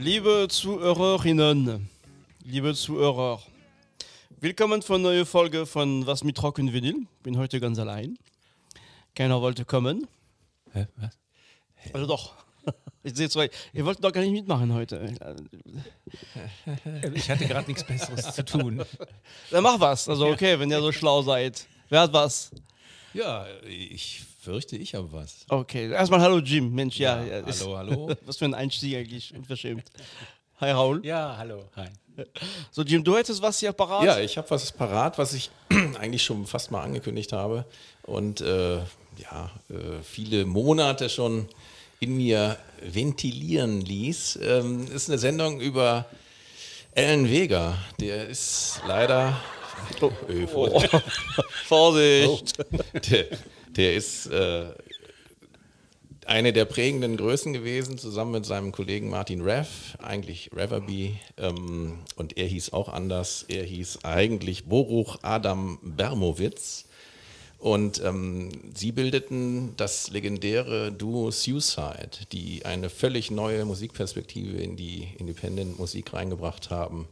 Liebe Zuhörerinnen, liebe Zuhörer, willkommen zur neuen Folge von Was mit Rock und Vinyl. Bin heute ganz allein. Keiner wollte kommen. Hä? Was? Also doch. Ich sehe zwei. Ihr wollt doch gar nicht mitmachen heute. Ich hatte gerade nichts Besseres zu tun. Dann mach was. Also okay, wenn ihr so schlau seid. Wer hat was? Ja, ich fürchte, ich habe was. Okay, erstmal hallo Jim. Mensch, ja. Ja, ja, ist- hallo, hallo. Was für ein Einstieg eigentlich. Unverschämt. Hi Raul. Ja, hallo. Hi. So Jim, du hättest was hier parat? Ja, ich habe was parat, was ich eigentlich schon fast mal angekündigt habe und äh, ja, äh, viele Monate schon in mir ventilieren ließ. Ähm, ist eine Sendung über Alan Vega. Der ist leider. Oh, äh, Vorsicht. Vorsicht. Der, der ist äh, eine der prägenden Größen gewesen, zusammen mit seinem Kollegen Martin Rev, eigentlich Reverby. Ähm, und er hieß auch anders. Er hieß eigentlich Boruch Adam Bermowitz. Und ähm, sie bildeten das legendäre Duo Suicide, die eine völlig neue Musikperspektive in die Independent-Musik reingebracht haben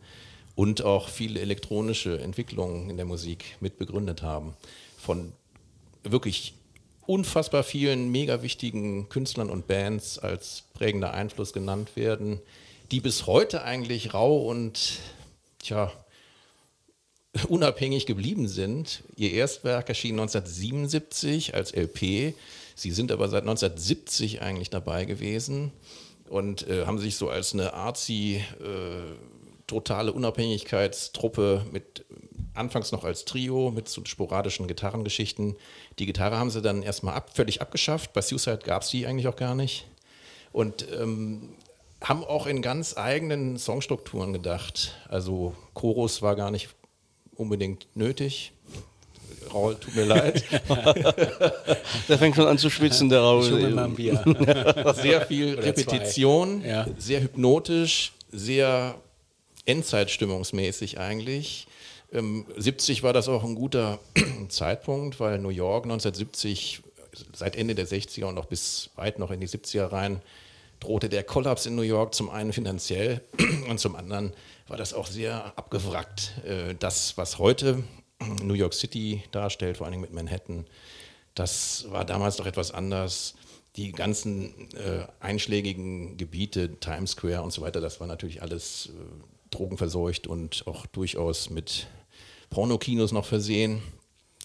und auch viele elektronische Entwicklungen in der Musik mit begründet haben. Von wirklich unfassbar vielen mega wichtigen Künstlern und Bands als prägender Einfluss genannt werden, die bis heute eigentlich rau und tja, unabhängig geblieben sind. Ihr Erstwerk erschien 1977 als LP. Sie sind aber seit 1970 eigentlich dabei gewesen und äh, haben sich so als eine artsy, äh, totale Unabhängigkeitstruppe mit anfangs noch als Trio mit so sporadischen Gitarrengeschichten. Die Gitarre haben sie dann erstmal ab, völlig abgeschafft. Bei Suicide gab es die eigentlich auch gar nicht. Und ähm, haben auch in ganz eigenen Songstrukturen gedacht. Also Chorus war gar nicht unbedingt nötig. Raul, tut mir leid. Der fängt schon an zu schwitzen, der Raul. Ich hole mir mal ein Bier. Sehr viel Oder Repetition. Ja. sehr hypnotisch, sehr Endzeitstimmungsmäßig eigentlich. Ähm, 70 war das auch ein guter Zeitpunkt, weil New York 1970, seit Ende der 60er und noch bis weit noch in die 70er rein, drohte der Kollaps in New York zum einen finanziell und zum anderen war das auch sehr abgewrackt. Äh, Das, was heute New York City darstellt, vor allen Dingen mit Manhattan, das war damals noch etwas anders. Die ganzen äh, einschlägigen Gebiete, Times Square und so weiter, das war natürlich alles äh, drogenverseucht und auch durchaus mit Pornokinos noch versehen.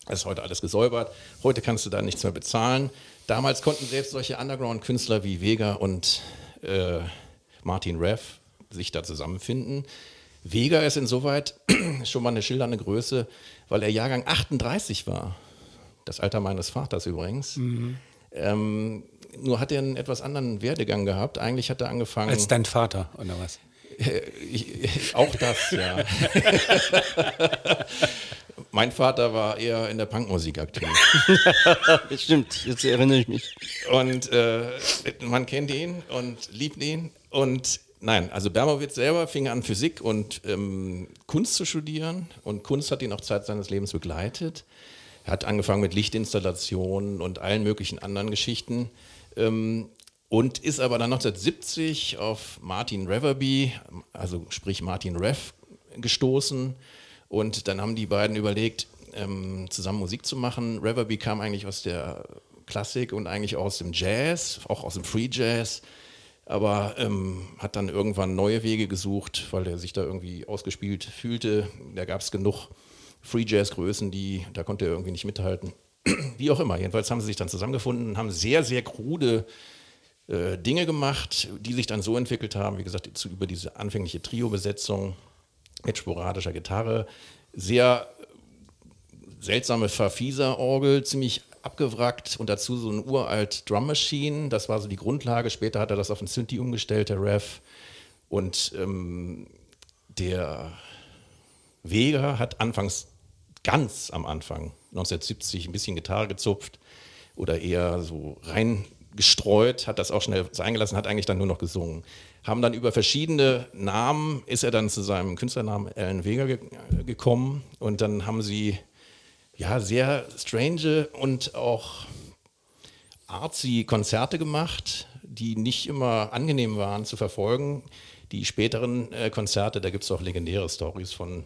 Das ist heute alles gesäubert. Heute kannst du da nichts mehr bezahlen. Damals konnten selbst solche Underground-Künstler wie Vega und äh, Martin Rev sich da zusammenfinden. Vega ist insoweit schon mal eine schildernde Größe, weil er Jahrgang 38 war. Das Alter meines Vaters übrigens. Ähm, nur hat er einen etwas anderen Werdegang gehabt. Eigentlich hat er angefangen. Als dein Vater, oder was? Auch das, ja. mein Vater war eher in der Punkmusik aktiv. Stimmt, jetzt erinnere ich mich. Und äh, man kennt ihn und liebt ihn. Und nein, also Bermowitz selber fing an, Physik und ähm, Kunst zu studieren. Und Kunst hat ihn auch Zeit seines Lebens begleitet. Er hat angefangen mit Lichtinstallationen und allen möglichen anderen Geschichten. Ähm, und ist aber dann 1970 auf Martin Reverby, also sprich Martin Rev, gestoßen. Und dann haben die beiden überlegt, ähm, zusammen Musik zu machen. Reverby kam eigentlich aus der Klassik und eigentlich auch aus dem Jazz, auch aus dem Free Jazz, aber ähm, hat dann irgendwann neue Wege gesucht, weil er sich da irgendwie ausgespielt fühlte. Da gab es genug Free Jazz-Größen, die, da konnte er irgendwie nicht mithalten. Wie auch immer, jedenfalls haben sie sich dann zusammengefunden, haben sehr, sehr krude äh, Dinge gemacht, die sich dann so entwickelt haben, wie gesagt, zu, über diese anfängliche Trio-Besetzung mit sporadischer Gitarre, sehr seltsame Verfieser-Orgel, ziemlich abgewrackt und dazu so ein uralt Drum Machine, das war so die Grundlage. Später hat er das auf ein Synthi umgestellt, der Rev. Und ähm, der Vega hat anfangs, ganz am Anfang, 1970, ein bisschen Gitarre gezupft oder eher so reingestreut, hat das auch schnell sein gelassen, hat eigentlich dann nur noch gesungen. Haben dann über verschiedene Namen, ist er dann zu seinem Künstlernamen Alan Vega ge gekommen und dann haben sie ja sehr strange und auch artsy Konzerte gemacht, die nicht immer angenehm waren zu verfolgen, die späteren äh, Konzerte, da gibt es auch legendäre Stories von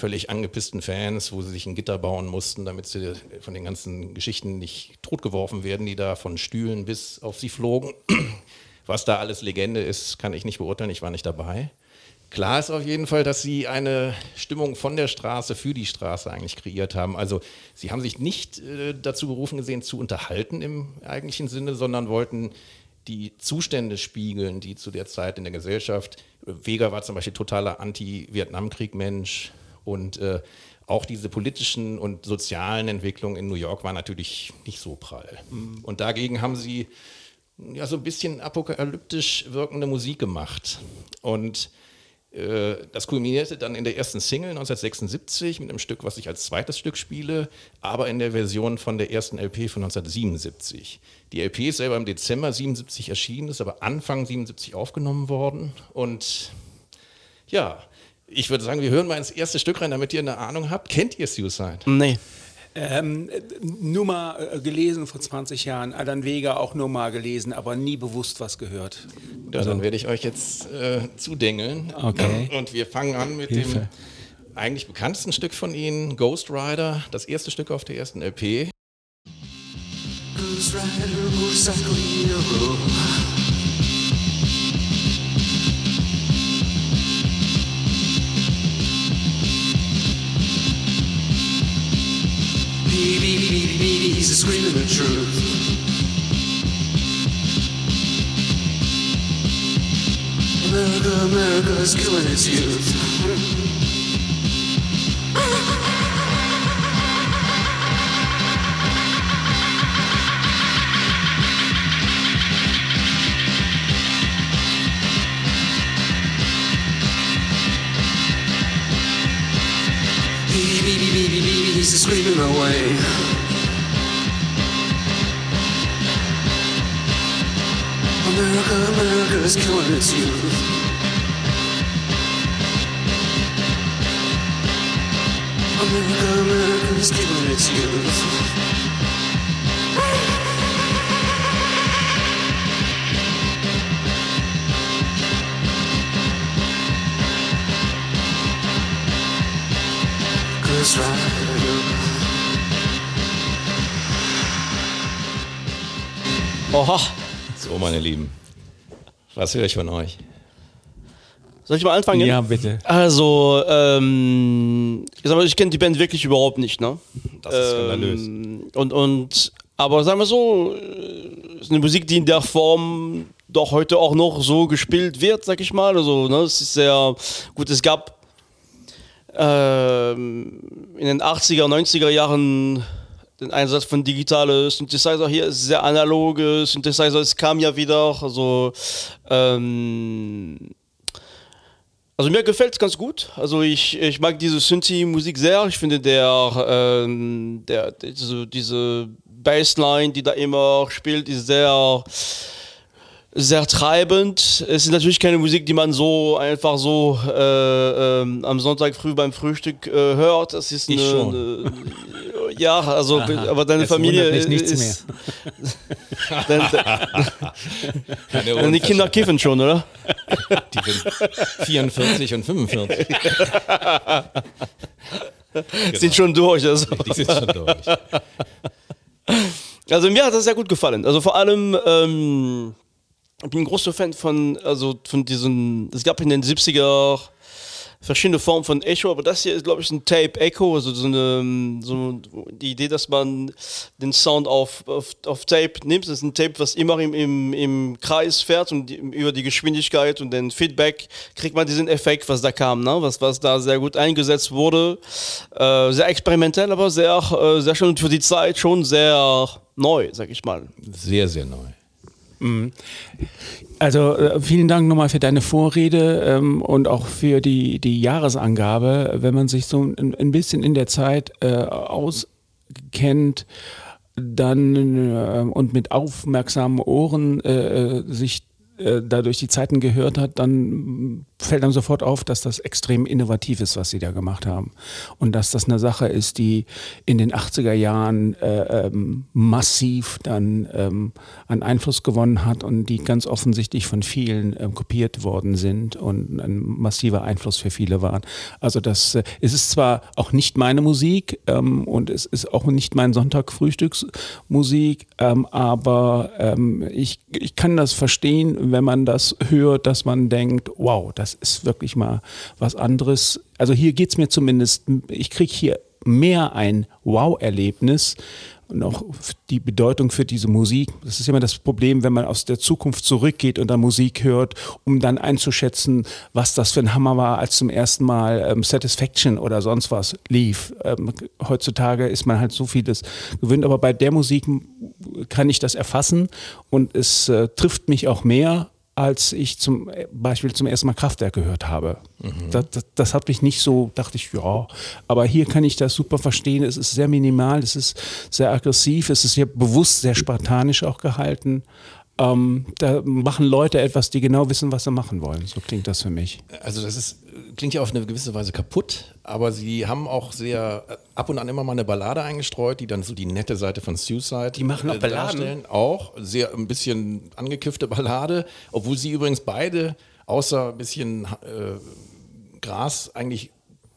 völlig angepissten Fans, wo sie sich ein Gitter bauen mussten, damit sie von den ganzen Geschichten nicht totgeworfen werden, die da von Stühlen bis auf sie flogen. Was da alles Legende ist, kann ich nicht beurteilen, ich war nicht dabei. Klar ist auf jeden Fall, dass sie eine Stimmung von der Straße für die Straße eigentlich kreiert haben. Also sie haben sich nicht äh, dazu berufen gesehen, zu unterhalten im eigentlichen Sinne, sondern wollten die Zustände spiegeln, die zu der Zeit in der Gesellschaft. Vega war zum Beispiel totaler Anti-Vietnamkrieg-Mensch und äh, auch diese politischen und sozialen Entwicklungen in New York waren natürlich nicht so prall. Mhm. Und dagegen haben sie ja so ein bisschen apokalyptisch wirkende Musik gemacht. Und äh, das kulminierte dann in der ersten Single 1976 mit einem Stück, was ich als zweites Stück spiele, aber in der Version von der ersten LP von 1977. Die LP ist selber im Dezember 77 erschienen, ist aber Anfang 77 aufgenommen worden. Und ja, ich würde sagen, wir hören mal ins erste Stück rein, damit ihr eine Ahnung habt. Kennt ihr Suicide? Nee. Ähm, nur mal äh, gelesen vor 20 Jahren, Alan Vega auch nur mal gelesen, aber nie bewusst was gehört. Ja, also, dann werde ich euch jetzt äh, zudengeln. Okay. Und wir fangen an mit Hilfe. dem eigentlich bekanntesten Stück von ihnen, Ghost Rider, das erste Stück auf der ersten LP. Ghost Rider, Motorcycle Hero. He's screaming the truth. America, America is killing its youth. He's just screaming away. America, America is killing its youth. America, America is killing its youth. Oha. So, meine Lieben, was höre ich von euch? Soll ich mal anfangen? Ja, bitte. Also, ähm, ich, sag mal, ich kenne die Band wirklich überhaupt nicht, ne? Das ist skandalös. Ähm, und, und, aber sagen wir so, äh, ist eine Musik, die in der Form doch heute auch noch so gespielt wird, sag ich mal. Also, ne, es ist sehr gut. Es gab ähm, in den 80er, 90er Jahren den Einsatz von digitalen Synthesizer hier ist sehr analoge Synthesizer. Es kam ja wieder, also ähm, also mir gefällt es ganz gut. Also ich, ich mag diese Synthi-Musik sehr. Ich finde der, ähm, der diese, diese Bassline, die da immer spielt, ist sehr sehr treibend. Es ist natürlich keine Musik, die man so einfach so äh, äh, am Sonntag früh beim Frühstück äh, hört. Das ist eine, eine, ja, also Aha, aber deine Familie ist nichts mehr. Dein, dein, die Kinder kiffen schon, oder? Die sind 44 und 45. genau. Sind schon durch. Also. Die sind schon durch. Also mir hat das sehr gut gefallen. Also vor allem ähm, bin ein großer Fan von, also von diesen, es gab in den 70er verschiedene Formen von Echo, aber das hier ist, glaube ich, ein Tape Echo, also so eine, so die Idee, dass man den Sound auf, auf, auf Tape nimmt. Das ist ein Tape, was immer im, im, im Kreis fährt und die, über die Geschwindigkeit und den Feedback kriegt man diesen Effekt, was da kam, ne? was, was da sehr gut eingesetzt wurde. Äh, sehr experimentell, aber sehr, äh, sehr schön für die Zeit schon sehr neu, sag ich mal. Sehr, sehr neu. Mhm. Also äh, vielen Dank nochmal für deine Vorrede ähm, und auch für die, die Jahresangabe. Wenn man sich so ein, ein bisschen in der Zeit äh, auskennt, dann äh, und mit aufmerksamen Ohren äh, äh sich äh, dadurch die Zeiten gehört hat, dann fällt einem sofort auf, dass das extrem innovativ ist, was sie da gemacht haben. Und dass das eine Sache ist, die in den 80er Jahren äh, ähm, massiv dann ähm, an Einfluss gewonnen hat und die ganz offensichtlich von vielen ähm, kopiert worden sind und ein massiver Einfluss für viele waren. Also das äh, es ist zwar auch nicht meine Musik ähm, und es ist auch nicht mein Sonntag-Frühstücksmusik, ähm, aber ähm, ich, ich kann das verstehen, wenn man das hört, dass man denkt, wow, das ist wirklich mal was anderes. Also hier geht es mir zumindest, ich kriege hier mehr ein Wow-Erlebnis und auch die Bedeutung für diese Musik. Das ist immer das Problem, wenn man aus der Zukunft zurückgeht und dann Musik hört, um dann einzuschätzen, was das für ein Hammer war, als zum ersten Mal ähm, Satisfaction oder sonst was lief. Ähm, heutzutage ist man halt so vieles gewöhnt, aber bei der Musik kann ich das erfassen und es äh, trifft mich auch mehr als ich zum Beispiel zum ersten Mal Kraftwerk gehört habe. Mhm. Das, das, das, hat mich nicht so, dachte ich, ja, aber hier kann ich das super verstehen. Es ist sehr minimal, es ist sehr aggressiv, es ist sehr bewusst, sehr spartanisch auch gehalten. Ähm, da machen Leute etwas, die genau wissen, was sie machen wollen. So klingt das für mich. Also das ist, klingt ja auf eine gewisse Weise kaputt, aber sie haben auch sehr ab und an immer mal eine Ballade eingestreut, die dann so die nette Seite von Suicide die machen auch äh, Balladen. Auch sehr ein bisschen angekiffte Ballade, obwohl sie übrigens beide außer ein bisschen äh, Gras eigentlich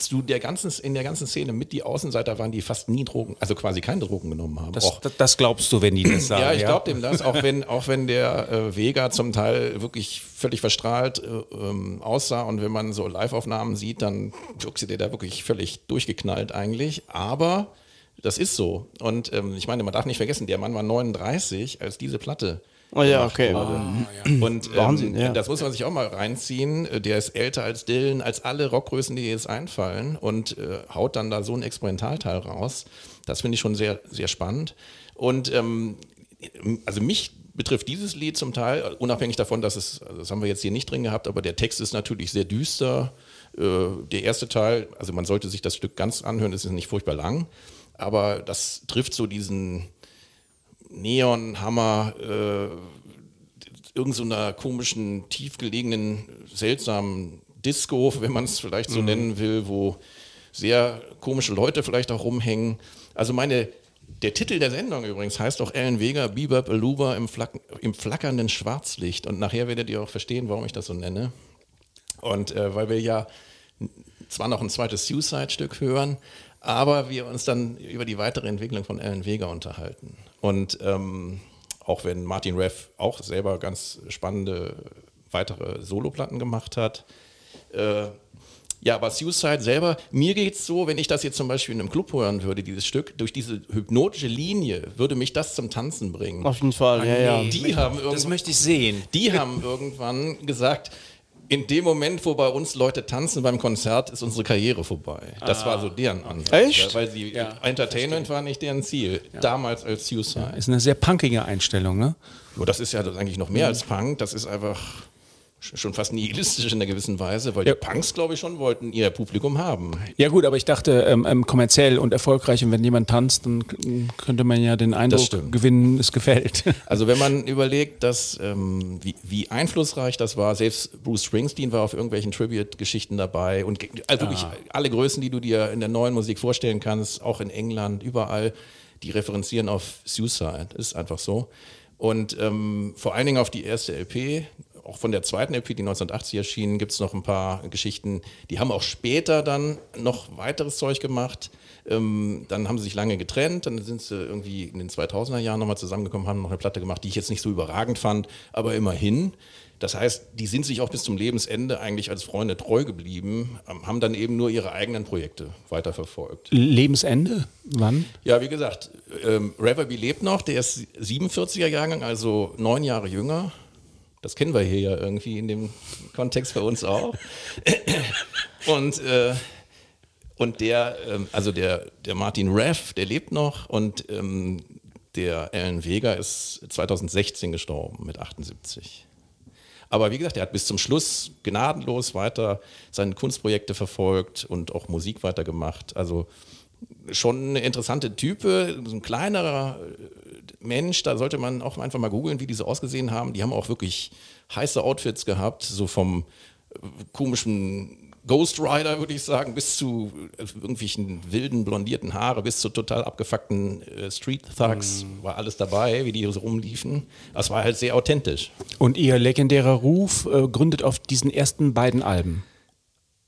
zu der ganzen, in der ganzen Szene mit die Außenseiter waren, die fast nie Drogen, also quasi keine Drogen genommen haben. Das, das, das glaubst du, wenn die das sagen? ja, ich glaube dem das, auch wenn, auch wenn der äh, Vega zum Teil wirklich völlig verstrahlt äh, ähm, aussah und wenn man so Live-Aufnahmen sieht, dann wirkte der da wirklich völlig durchgeknallt eigentlich. Aber das ist so. Und ähm, ich meine, man darf nicht vergessen, der Mann war 39, als diese Platte Oh ja, okay. Oh, ja. Und ähm, Wahnsinn, ja. das muss man sich auch mal reinziehen. Der ist älter als Dylan, als alle Rockgrößen, die jetzt einfallen und äh, haut dann da so ein Experimentalteil raus. Das finde ich schon sehr, sehr spannend. Und ähm, also mich betrifft dieses Lied zum Teil, unabhängig davon, dass es, also das haben wir jetzt hier nicht drin gehabt, aber der Text ist natürlich sehr düster. Äh, der erste Teil, also man sollte sich das Stück ganz anhören, es ist nicht furchtbar lang, aber das trifft so diesen Neonhammer, äh, irgendeiner so komischen, tiefgelegenen, seltsamen Disco, wenn man es vielleicht so mhm. nennen will, wo sehr komische Leute vielleicht auch rumhängen. Also meine, der Titel der Sendung übrigens heißt auch Ellen Vega, Bebop Aluba im, Flack, im flackernden Schwarzlicht. Und nachher werdet ihr auch verstehen, warum ich das so nenne. Und äh, weil wir ja zwar noch ein zweites Suicide-Stück hören, aber wir uns dann über die weitere Entwicklung von Ellen Vega unterhalten. Und ähm, auch wenn Martin Reff auch selber ganz spannende weitere Soloplatten gemacht hat. Äh, ja, aber Suicide selber, mir geht es so, wenn ich das jetzt zum Beispiel in einem Club hören würde, dieses Stück, durch diese hypnotische Linie würde mich das zum Tanzen bringen. Auf jeden Fall, ja, ja. Die haben das möchte ich sehen. Die haben irgendwann gesagt, in dem Moment, wo bei uns Leute tanzen beim Konzert, ist unsere Karriere vorbei. Das ah. war so deren Ansatz. Echt? Weil sie ja, Entertainment verstehe. war nicht deren Ziel. Ja. Damals als Suicide. Ja, ist eine sehr punkige Einstellung, ne? das ist ja eigentlich noch mehr mhm. als Punk. Das ist einfach schon fast nihilistisch in einer gewissen Weise, weil ja. die Punks, glaube ich, schon wollten ihr Publikum haben. Ja gut, aber ich dachte, ähm, ähm, kommerziell und erfolgreich und wenn jemand tanzt, dann könnte man ja den Eindruck gewinnen, es gefällt. Also wenn man überlegt, dass, ähm, wie, wie, einflussreich das war, selbst Bruce Springsteen war auf irgendwelchen Tribute-Geschichten dabei und also wirklich ah. alle Größen, die du dir in der neuen Musik vorstellen kannst, auch in England, überall, die referenzieren auf Suicide, ist einfach so. Und ähm, vor allen Dingen auf die erste LP, auch von der zweiten LP, die 1980 erschien, gibt es noch ein paar Geschichten. Die haben auch später dann noch weiteres Zeug gemacht. Ähm, dann haben sie sich lange getrennt, dann sind sie irgendwie in den 2000er Jahren nochmal zusammengekommen, haben noch eine Platte gemacht, die ich jetzt nicht so überragend fand, aber immerhin. Das heißt, die sind sich auch bis zum Lebensende eigentlich als Freunde treu geblieben, ähm, haben dann eben nur ihre eigenen Projekte weiterverfolgt. Lebensende? Wann? Ja, wie gesagt, ähm, Reverby lebt noch, der ist 47er Jahrgang, also neun Jahre jünger. Das kennen wir hier ja irgendwie in dem Kontext bei uns auch. Und, äh, und der, ähm, also der, der Martin Reff, der lebt noch und ähm, der Alan Vega ist 2016 gestorben mit 78. Aber wie gesagt, er hat bis zum Schluss gnadenlos weiter seine Kunstprojekte verfolgt und auch Musik weitergemacht. Also schon eine interessante Type, so ein kleinerer Mensch, da sollte man auch einfach mal googeln, wie die so ausgesehen haben. Die haben auch wirklich heiße Outfits gehabt, so vom komischen Ghost Rider, würde ich sagen, bis zu äh, irgendwelchen wilden, blondierten Haare, bis zu total abgefuckten äh, Street Thugs, mm. war alles dabei, wie die so rumliefen. Das war halt sehr authentisch. Und ihr legendärer Ruf äh, gründet auf diesen ersten beiden Alben?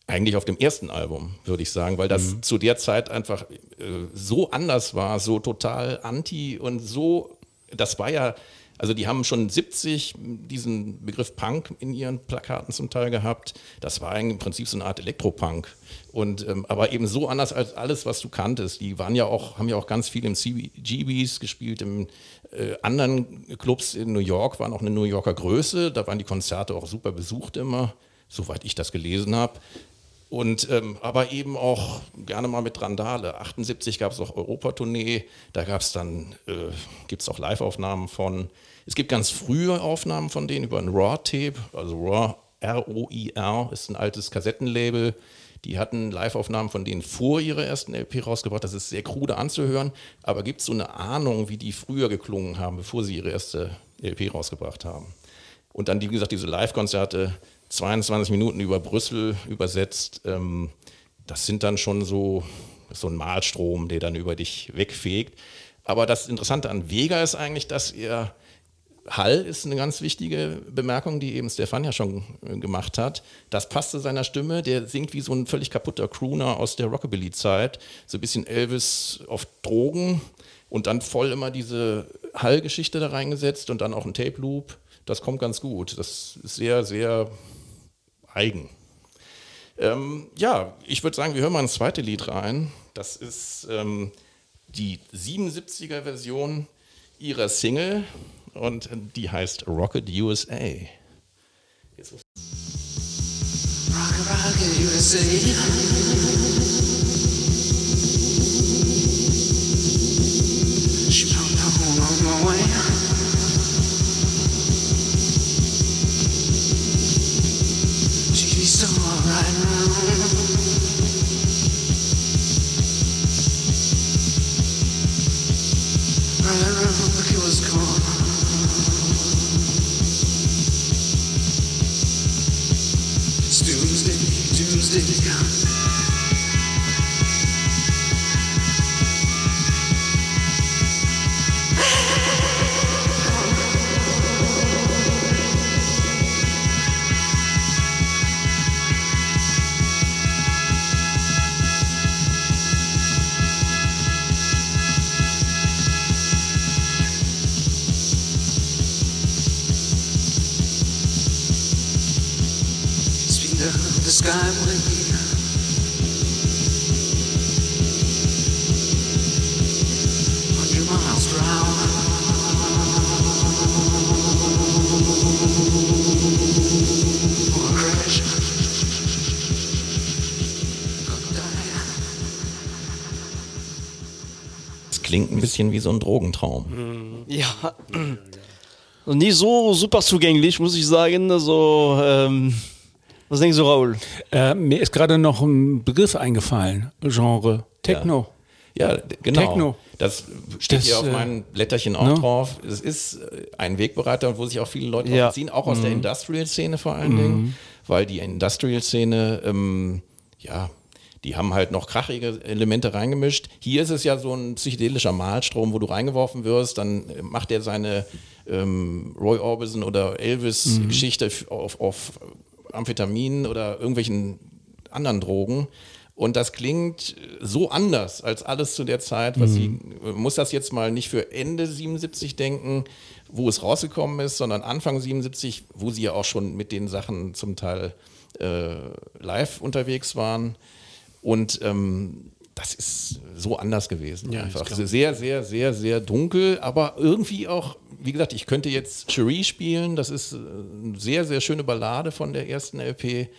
Eigentlich auf dem ersten Album, würde ich sagen, weil das mhm. zu der Zeit einfach äh, so anders war, so total anti und so, das war ja also die haben schon 70 diesen Begriff Punk in ihren Plakaten zum Teil gehabt. Das war im Prinzip so eine Art Elektropunk. Und, ähm, aber eben so anders als alles, was du kanntest. Die waren ja auch, haben ja auch ganz viel im CBGBs gespielt, im äh, anderen Clubs in New York waren auch eine New Yorker Größe. Da waren die Konzerte auch super besucht immer, soweit ich das gelesen habe. Und ähm, aber eben auch gerne mal mit Randale. 78 gab es auch Europatournee, da gab es dann, äh, gibt es auch Live-Aufnahmen von. Es gibt ganz frühe Aufnahmen von denen über ein Raw-Tape, also Raw, R-O-I-R, ist ein altes Kassettenlabel. Die hatten Live-Aufnahmen von denen vor ihrer ersten LP rausgebracht. Das ist sehr krude anzuhören, aber gibt es so eine Ahnung, wie die früher geklungen haben, bevor sie ihre erste LP rausgebracht haben. Und dann, wie gesagt, diese Live-Konzerte 22 Minuten über Brüssel übersetzt, ähm, das sind dann schon so, so ein Malstrom, der dann über dich wegfegt. Aber das Interessante an Vega ist eigentlich, dass er Hall ist eine ganz wichtige Bemerkung, die eben Stefan ja schon äh, gemacht hat. Das passt zu seiner Stimme. Der singt wie so ein völlig kaputter Crooner aus der Rockabilly-Zeit. So ein bisschen Elvis auf Drogen und dann voll immer diese Hall-Geschichte da reingesetzt und dann auch ein Tape-Loop. Das kommt ganz gut. Das ist sehr, sehr eigen. Ähm, ja, ich würde sagen, wir hören mal ein zweites Lied rein. Das ist ähm, die 77er-Version ihrer Single und die heißt Rocket USA. Rocket, Rocket USA. Bisschen wie so ein Drogentraum. Ja. Und nie so super zugänglich, muss ich sagen. Also, ähm, was denkst du, Raul? Äh, mir ist gerade noch ein Begriff eingefallen. Genre Techno. Ja, ja genau. Techno. Das steht das, hier auf äh, meinem Blätterchen auch ne? drauf. Es ist äh, ein Wegbereiter, wo sich auch viele Leute ja. ziehen, auch aus mhm. der Industrial-Szene vor allen mhm. Dingen, weil die Industrial-Szene, ähm, ja, die haben halt noch krachige Elemente reingemischt. Hier ist es ja so ein psychedelischer Malstrom, wo du reingeworfen wirst, dann macht er seine ähm, Roy Orbison oder Elvis-Geschichte mhm. auf, auf Amphetaminen oder irgendwelchen anderen Drogen. Und das klingt so anders als alles zu der Zeit, was mhm. sie, muss das jetzt mal nicht für Ende 77 denken, wo es rausgekommen ist, sondern Anfang 77, wo sie ja auch schon mit den Sachen zum Teil äh, live unterwegs waren. Und ähm, das ist so anders gewesen. Ja, einfach. Sehr, sehr, sehr, sehr dunkel, aber irgendwie auch, wie gesagt, ich könnte jetzt Cherie spielen. Das ist eine sehr, sehr schöne Ballade von der ersten LP.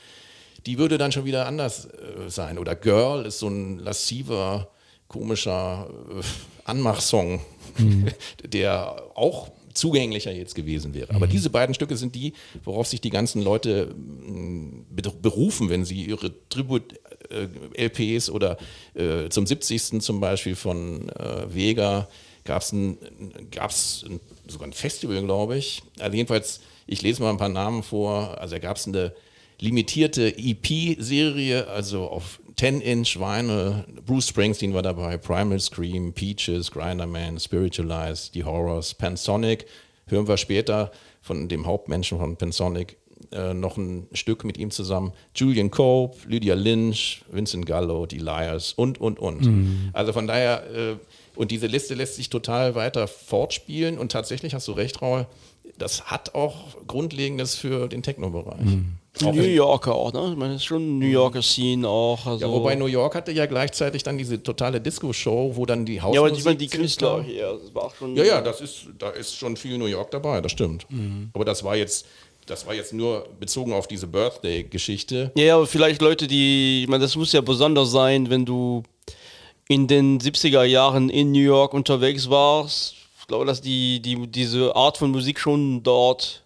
Die würde dann schon wieder anders äh, sein. Oder Girl ist so ein lassiver, komischer äh, Anmachsong, mhm. der auch zugänglicher jetzt gewesen wäre. Aber mhm. diese beiden Stücke sind die, worauf sich die ganzen Leute mm, berufen, wenn sie ihre Tribut-LPs äh, oder äh, zum 70. zum Beispiel von äh, Vega gab es ein, gab's ein, sogar ein Festival, glaube ich. Also jedenfalls, ich lese mal ein paar Namen vor. Also da gab es eine limitierte EP-Serie, also auf 10-Inch Vinyl. Bruce Springsteen war dabei, Primal Scream, Peaches, Grinderman, Spiritualized, Die Horrors, Pansonic. Hören wir später von dem Hauptmenschen von Pansonic äh, noch ein Stück mit ihm zusammen. Julian Cope, Lydia Lynch, Vincent Gallo, Die Liars und, und, und. Mhm. Also von daher, äh, und diese Liste lässt sich total weiter fortspielen und tatsächlich hast du recht, Raul, das hat auch Grundlegendes für den Techno-Bereich. Mhm. New Yorker auch, ne? Ich meine, das ist schon New Yorker Scene auch. Also ja, wobei New York hatte ja gleichzeitig dann diese totale Disco-Show, wo dann die Hausmusik... Ja, aber ich meine, die Künstler hier, das war auch schon... Ja, ja, das ist, da ist schon viel New York dabei, das stimmt. Mhm. Aber das war jetzt... Das war jetzt nur bezogen auf diese Birthday-Geschichte. Ja, aber vielleicht Leute, die, ich meine, das muss ja besonders sein, wenn du in den 70er Jahren in New York unterwegs warst. Ich glaube, dass die, die, diese Art von Musik schon dort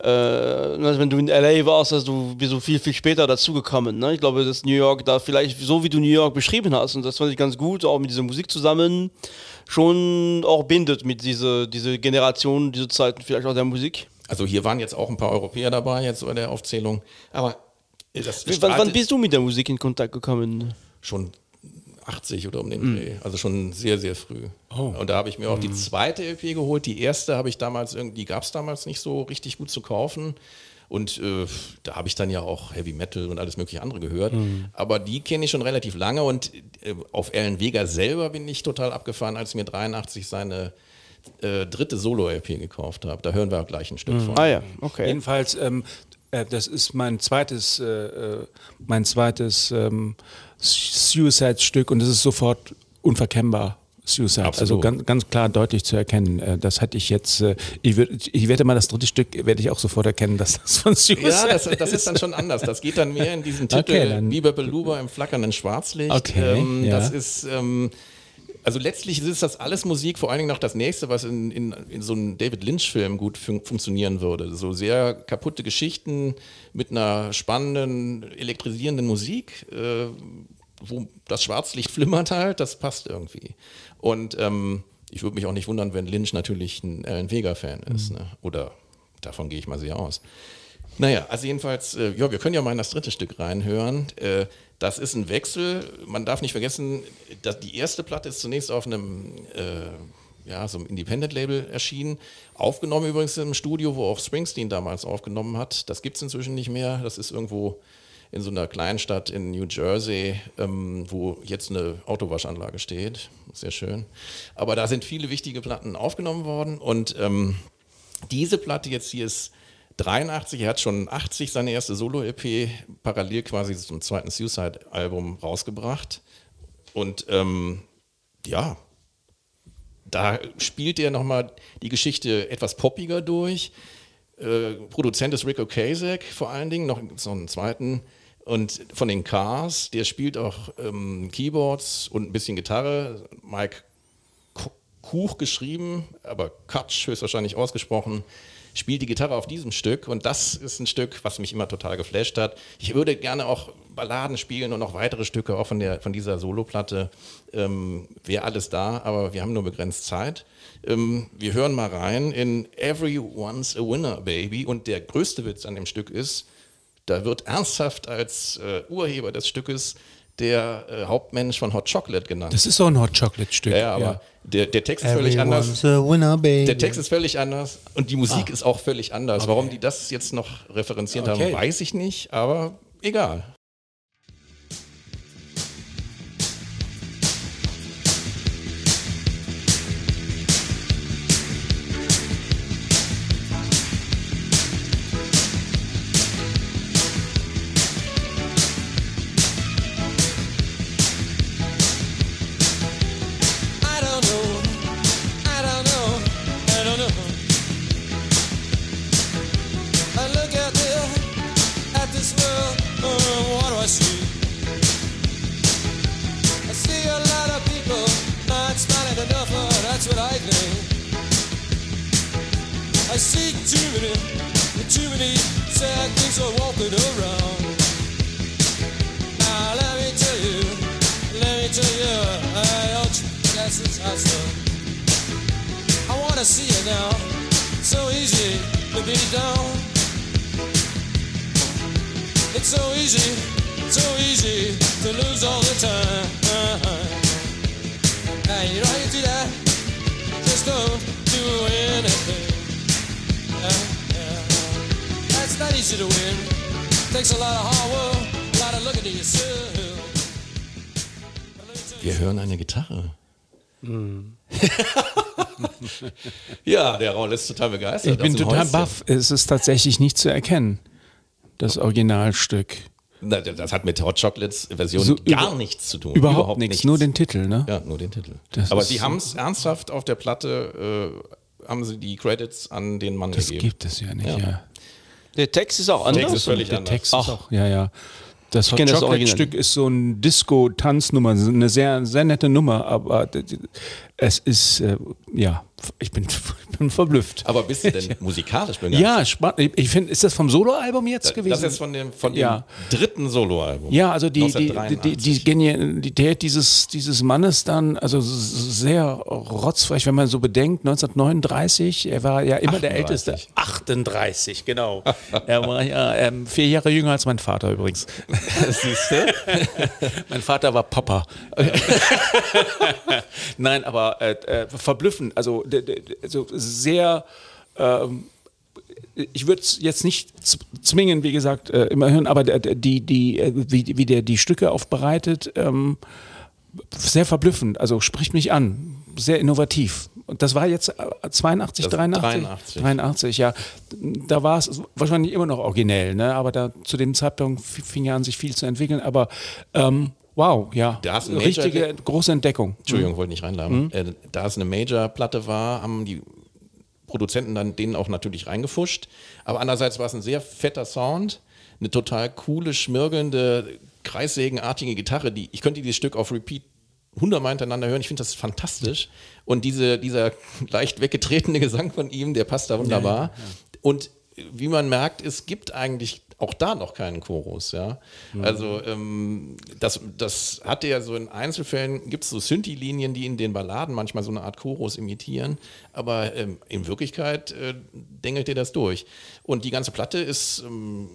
äh, also wenn du in LA warst, hast du bist so viel, viel später dazugekommen. Ne? Ich glaube, dass New York da vielleicht, so wie du New York beschrieben hast, und das fand ich ganz gut, auch mit dieser Musik zusammen, schon auch bindet mit dieser diese Generation, diese Zeiten vielleicht auch der Musik. Also hier waren jetzt auch ein paar Europäer dabei, jetzt bei der Aufzählung. Aber das wann, wann bist du mit der Musik in Kontakt gekommen? Schon 80 oder um den mhm. Dreh. Also schon sehr, sehr früh. Oh. Und da habe ich mir auch mhm. die zweite LP geholt. Die erste habe ich damals irgendwie, gab es damals nicht so richtig gut zu kaufen. Und äh, da habe ich dann ja auch Heavy Metal und alles mögliche andere gehört. Mhm. Aber die kenne ich schon relativ lange und äh, auf Alan Vega selber bin ich total abgefahren, als mir 83 seine äh, dritte Solo-LP gekauft habe. Da hören wir gleich ein Stück mhm. von. Ah ja, okay. Jedenfalls, ähm, äh, das ist mein zweites, äh, äh, mein zweites ähm, Suicide-Stück und es ist sofort unverkennbar. Suicide, Absolut. also ganz, ganz klar deutlich zu erkennen. Äh, das hatte ich jetzt, äh, ich, würd, ich werde mal das dritte Stück, werde ich auch sofort erkennen, dass das von Suicide Ja, das, das ist dann schon anders. Das geht dann mehr in diesen Titel okay, Biber Beluber im flackernden Schwarzlicht. Okay, ähm, ja. Das ist, ähm, also letztlich ist das alles Musik, vor allen Dingen noch das nächste, was in, in, in so einem David Lynch-Film gut fun funktionieren würde. So sehr kaputte Geschichten mit einer spannenden, elektrisierenden Musik. Äh, wo das Schwarzlicht flimmert halt, das passt irgendwie. Und ähm, ich würde mich auch nicht wundern, wenn Lynch natürlich ein Alan Vega-Fan ist. Mhm. Ne? Oder davon gehe ich mal sehr aus. Naja, also jedenfalls, äh, ja, wir können ja mal in das dritte Stück reinhören. Äh, das ist ein Wechsel. Man darf nicht vergessen, dass die erste Platte ist zunächst auf einem, äh, ja, so einem Independent-Label erschienen. Aufgenommen übrigens im Studio, wo auch Springsteen damals aufgenommen hat. Das gibt es inzwischen nicht mehr. Das ist irgendwo in so einer Kleinstadt in New Jersey, ähm, wo jetzt eine Autowaschanlage steht. Sehr schön. Aber da sind viele wichtige Platten aufgenommen worden und ähm, diese Platte jetzt hier ist 83, er hat schon 80 seine erste Solo-EP parallel quasi zum zweiten Suicide-Album rausgebracht. Und ähm, ja, da spielt er nochmal die Geschichte etwas poppiger durch. Äh, Produzent ist Rick Ocasek vor allen Dingen, noch so einen zweiten und von den Cars, der spielt auch ähm, Keyboards und ein bisschen Gitarre. Mike Kuch geschrieben, aber Kutsch höchstwahrscheinlich ausgesprochen, spielt die Gitarre auf diesem Stück. Und das ist ein Stück, was mich immer total geflasht hat. Ich würde gerne auch Balladen spielen und noch weitere Stücke auch von, der, von dieser Soloplatte. Ähm, Wäre alles da, aber wir haben nur begrenzt Zeit. Ähm, wir hören mal rein in Everyone's a Winner, Baby. Und der größte Witz an dem Stück ist, da wird ernsthaft als äh, Urheber des Stückes der äh, Hauptmensch von Hot Chocolate genannt. Das ist so ein Hot Chocolate Stück. Ja, aber ja. Der, der Text ist völlig anders. Winner, der Text ist völlig anders und die Musik ah. ist auch völlig anders. Okay. Warum die das jetzt noch referenziert okay. haben, weiß ich nicht, aber egal. Der Raul ist total begeistert. Ich bin total baff. Es ist tatsächlich nicht zu erkennen, das Originalstück. Na, Das hat mit Hot Chocolates Version So gar nichts zu tun. Überhaupt, nichts, nur den Titel, ne? Ja, nur den Titel. Das Aber sie so- haben es ernsthaft auf der Platte, äh, haben sie die Credits an den Mann Das gegeben. gibt es ja nicht, Ja. ja. Der Text ist auch anders. Text ist völlig Der anders. Text Ach. ist auch, ja, ja. Das Hot kenn das Chocolate-Stück ist so ein Disco-Tanznummer, eine sehr, sehr nette Nummer, aber es ist, äh, ja, ich bin, ich bin verblüfft. Aber bist du denn musikalisch begeistert? Ja, spannend. Ich- finde, ist das vom Soloalbum jetzt gewesen? Das ist von dem, von dem Ja. dritten Soloalbum. Ja, also die, die, die, die, 1983. die Genialität dieses, dieses Mannes dann, also sehr rotzfrech, wenn man so bedenkt, 1939, er war ja immer der 38. Älteste. 38, genau. er war ja ähm, vier Jahre jünger als mein Vater übrigens. Siehst du? mein Vater war Papa. Nein, aber äh, äh, verblüffend, also, also sehr... Ähm, ich würde es jetzt nicht zwingen, wie gesagt, äh, immer hören, aber die, die, äh, wie, wie der die Stücke aufbereitet, ähm, sehr verblüffend. Also spricht mich an, sehr innovativ. Und das war jetzt äh, 82, Das ist 83? 83. 83, ja. Da war es wahrscheinlich immer noch originell, ne? aber da zu dem Zeitpunkt fing ja an, sich viel zu entwickeln. Aber ähm, wow, ja, Da ist ein Major- richtige große Entdeckung. Entschuldigung, wollte nicht Mhm. reinladen. Äh, da es eine Major-Platte war, haben die Produzenten dann denen auch natürlich reingefuscht. Aber andererseits war es ein sehr fetter Sound, eine total coole, schmirgelnde, kreissägenartige Gitarre. Die, ich könnte dieses Stück auf Repeat hundertmal hintereinander hören. Ich finde das fantastisch. Und diese, dieser leicht weggetretene Gesang von ihm, der passt da wunderbar. Und wie man merkt, es gibt eigentlich auch da noch keinen Chorus, ja. Also ähm, das, das hatte ja so in Einzelfällen, gibt es so Synthi-Linien, die in den Balladen manchmal so eine Art Chorus imitieren, aber ähm, in Wirklichkeit äh, dengelt ihr das durch. Und die ganze Platte ist ähm,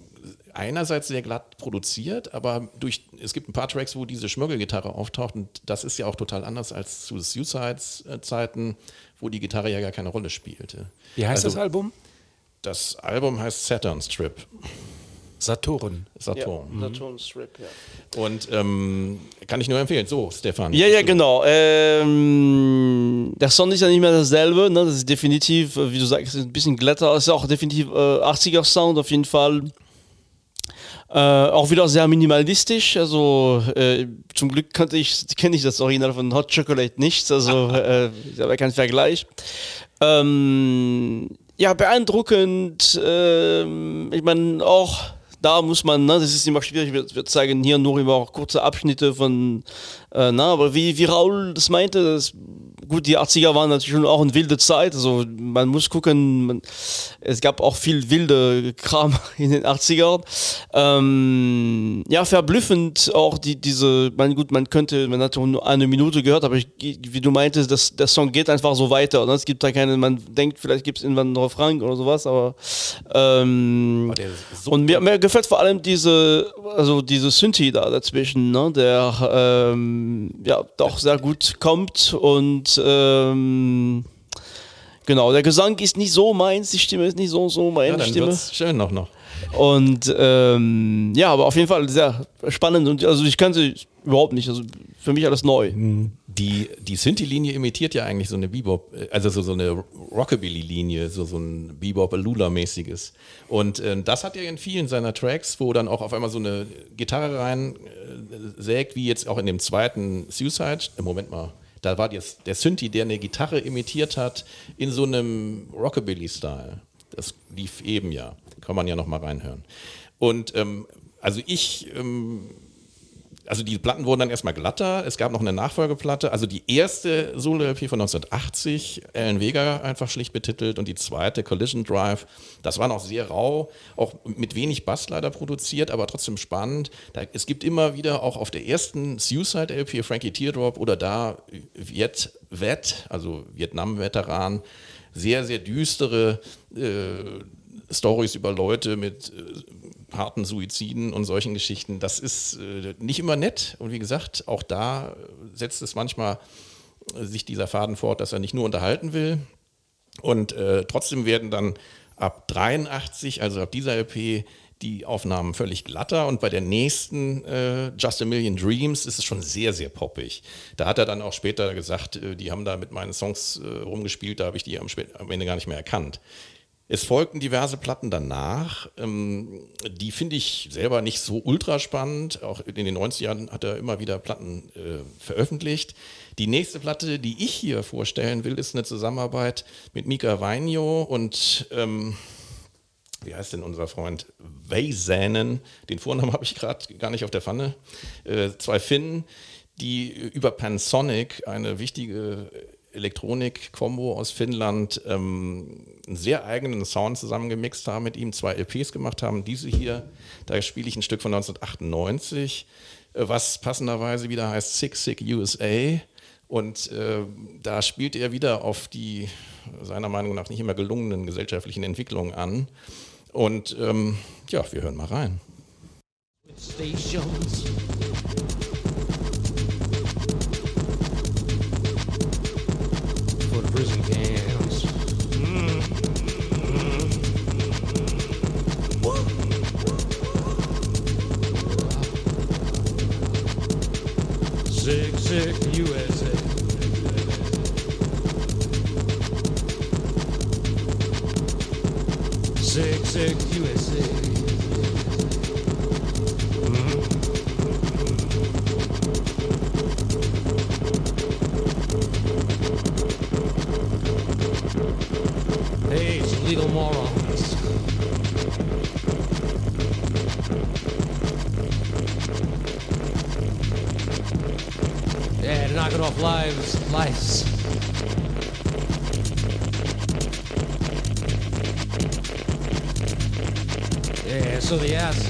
einerseits sehr glatt produziert, aber durch, es gibt ein paar Tracks, wo diese Schmörgelgitarre auftaucht und das ist ja auch total anders als zu Suicides-Zeiten, wo die Gitarre ja gar keine Rolle spielte. Wie heißt Also, das Album? Das Album heißt Saturn Strip. Saturn. Saturn. Ja, Saturn Strip, ja. Und ähm, kann ich nur empfehlen. So, Stefan. Ja, ja, genau. Ähm, der Sound ist ja nicht mehr dasselbe. Ne? Das ist definitiv, äh, wie du sagst, ein bisschen glatter. Es ist auch definitiv äh, 80er Sound auf jeden Fall. Äh, auch wieder sehr minimalistisch. Also äh, zum Glück kannte ich, kenne ich das Original von Hot Chocolate nicht. Also äh, ist aber kein Vergleich. Ähm, ja, beeindruckend. Ähm, ich meine auch da muss man, ne, das ist immer schwierig, wir, wir zeigen hier nur immer kurze Abschnitte von, äh, na, aber wie, wie Raul das meinte, das, gut, die 80er waren natürlich schon auch eine wilde Zeit, also man muss gucken, man, es gab auch viel wilde Kram in den 80ern. Ähm, ja, verblüffend auch die, diese, man, gut, man könnte, man hat nur eine Minute gehört, aber ich, wie du meintest, das, der Song geht einfach so weiter, ne? es gibt da keine, man denkt, vielleicht gibt es irgendwann einen Refrain oder sowas, aber ähm, ist so und mir, mir gefällt vor allem diese, also diese Synthi da dazwischen, ne, der ähm, ja doch sehr gut kommt und ähm, genau, der Gesang ist nicht so meins, die Stimme ist nicht so so meine Ja, dann Stimme. wird's schön noch noch. Und ähm, ja, aber auf jeden Fall sehr spannend und also ich kannte überhaupt nicht, also für mich alles neu. Die, die Synthi-Linie imitiert ja eigentlich so eine Bebop, äh, also so, so eine Rockabilly-Linie, so, so ein Bebop-Alula-mäßiges. Und äh, das hat er in vielen seiner Tracks, wo dann auch auf einmal so eine Gitarre rein äh, sägt, wie jetzt auch in dem zweiten Suicide. Äh, Moment mal, da war jetzt der Synthi, der eine Gitarre imitiert hat, in so einem Rockabilly-Style. Das lief eben ja. Kann man ja noch mal reinhören. Und ähm, also ich ähm, also die Platten wurden dann erstmal glatter. Es gab noch eine Nachfolgeplatte. Also die erste Solo-LP von 1980, Alan Vega einfach schlicht betitelt und die zweite Collision Drive. Das war noch sehr rau, auch mit wenig Bass leider produziert, aber trotzdem spannend. Da, es gibt immer wieder auch auf der ersten Suicide-LP Frankie Teardrop oder da Viet Vet, also Vietnam-Veteran, sehr, sehr düstere äh, Stories über Leute mit äh, harten Suiziden und solchen Geschichten. Das ist äh, nicht immer nett. Und wie gesagt, auch da setzt es manchmal äh, sich dieser Faden fort, dass er nicht nur unterhalten will. Und äh, trotzdem werden dann ab 83, also ab dieser LP, die Aufnahmen völlig glatter und bei der nächsten äh, Just a Million Dreams ist es schon sehr, sehr poppig. Da hat er dann auch später gesagt, äh, die haben da mit meinen Songs äh, rumgespielt, da habe ich die am, am Ende gar nicht mehr erkannt. Es folgten diverse Platten danach. Ähm, die finde ich selber nicht so ultra spannend. Auch in den 90er Jahren hat er immer wieder Platten äh, veröffentlicht. Die nächste Platte, die ich hier vorstellen will, ist eine Zusammenarbeit mit Mika Weinjo und ähm, wie heißt denn unser Freund? Weisänen. Den Vornamen habe ich gerade gar nicht auf der Pfanne. Äh, zwei Finnen, die über Pansonic, eine wichtige Elektronik-Kombo aus Finnland, ähm, einen sehr eigenen Sound zusammengemixt haben, mit ihm zwei LPs gemacht haben. Diese hier, da spiele ich ein Stück von 1998, äh, was passenderweise wieder heißt Sick Sick USA. Und äh, da spielt er wieder auf die seiner Meinung nach nicht immer gelungenen gesellschaftlichen Entwicklungen an. Und ähm, ja, wir hören mal rein. stations. For the prison camps. Sick, sick USA. Sick, sick USA. more on this. Yeah, knocking off lives, lives. Yeah, so the ass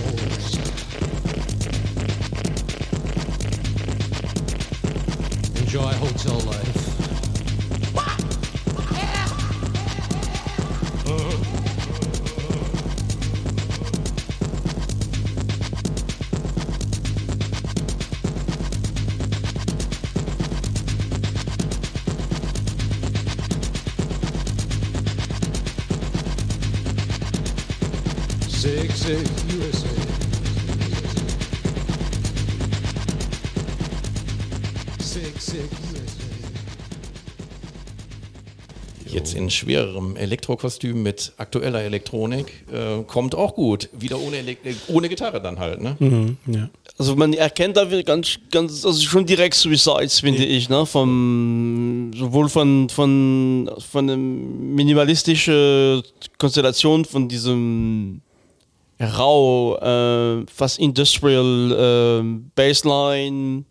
in schwererem Elektrokostüm mit aktueller Elektronik. Äh, kommt auch gut. Wieder ohne, Elek äh, ohne Gitarre dann halt. Ne? Ja. Also man erkennt da ganz, ganz, also schon direkt Suicides, finde ich, ne? Vom, sowohl von, von, von der minimalistischen Konstellation von diesem rau, äh, fast industrial äh, Bassline,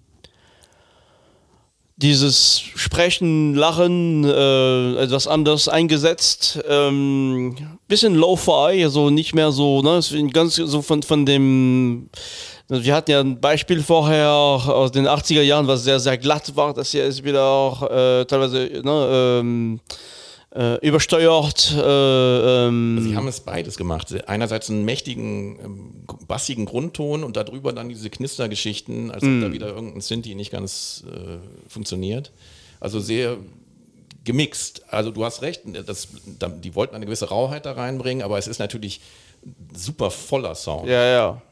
dieses Sprechen, Lachen, äh, etwas anders eingesetzt, ähm, bisschen Lo-Fi, also nicht mehr so, ne, ganz so von, von dem, wir hatten ja ein Beispiel vorher aus den 80er Jahren, was sehr, sehr glatt war, das hier ist wieder auch äh, teilweise ne, ähm, äh, übersteuert. Äh, ähm, Sie haben es beides gemacht. Einerseits einen mächtigen, ähm, bassigen Grundton und darüber dann diese Knistergeschichten, als ob da wieder irgendein Synthi nicht ganz äh, funktioniert. Also sehr gemixt. Also du hast recht, das, da- die wollten eine gewisse Rauheit da reinbringen, aber es ist natürlich super voller Sound. Ja, ja.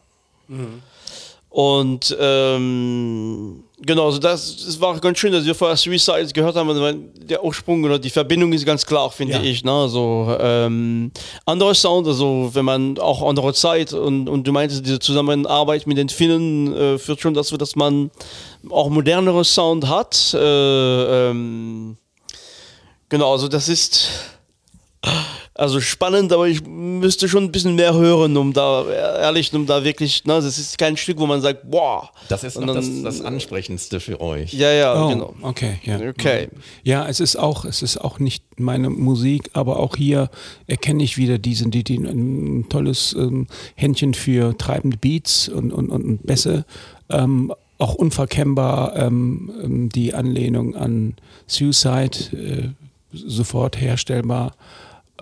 Und ähm, genau, also das, das war ganz schön, dass wir vorher Suicides gehört haben, weil der Ursprung oder die Verbindung ist ganz klar, finde Ja. ich. Ne? Also, ähm, andere Sound, also wenn man auch andere Zeit und, und du meintest, diese Zusammenarbeit mit den Finnen äh, führt schon dazu, dass man auch modernere Sound hat. Äh, ähm, genau, also das ist also spannend, aber ich müsste schon ein bisschen mehr hören, um da, ehrlich, um da wirklich, ne, das ist kein Stück, wo man sagt, boah. Das ist noch das, dann- das Ansprechendste für euch. Ja, ja, Oh, genau. okay, ja. Okay. Ja, es ist auch, es ist auch nicht meine Musik, aber auch hier erkenne ich wieder diesen, die, die ein tolles ähm, Händchen für treibende Beats und, und, und Bässe. Ähm, auch unverkennbar ähm, ähm, die Anlehnung an Suicide, äh, sofort herstellbar.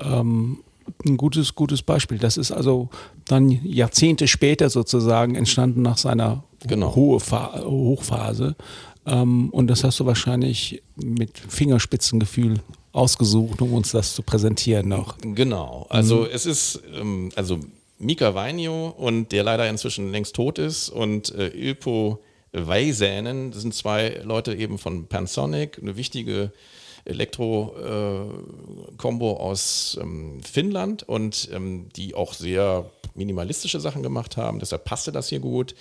Ähm, ein gutes, gutes Beispiel. Das ist also dann Jahrzehnte später sozusagen entstanden nach seiner Genau. Hochphase. Ähm, und das hast du wahrscheinlich mit Fingerspitzengefühl ausgesucht, um uns das zu präsentieren noch. Genau. Also es ist, ähm, also Mika Vainio und der leider inzwischen längst tot ist und äh, Ilpo Väisänen, das sind zwei Leute eben von Pansonic, eine wichtige Elektro-Kombo aus ähm, Finnland und ähm, die auch sehr minimalistische Sachen gemacht haben. Deshalb passte das hier gut.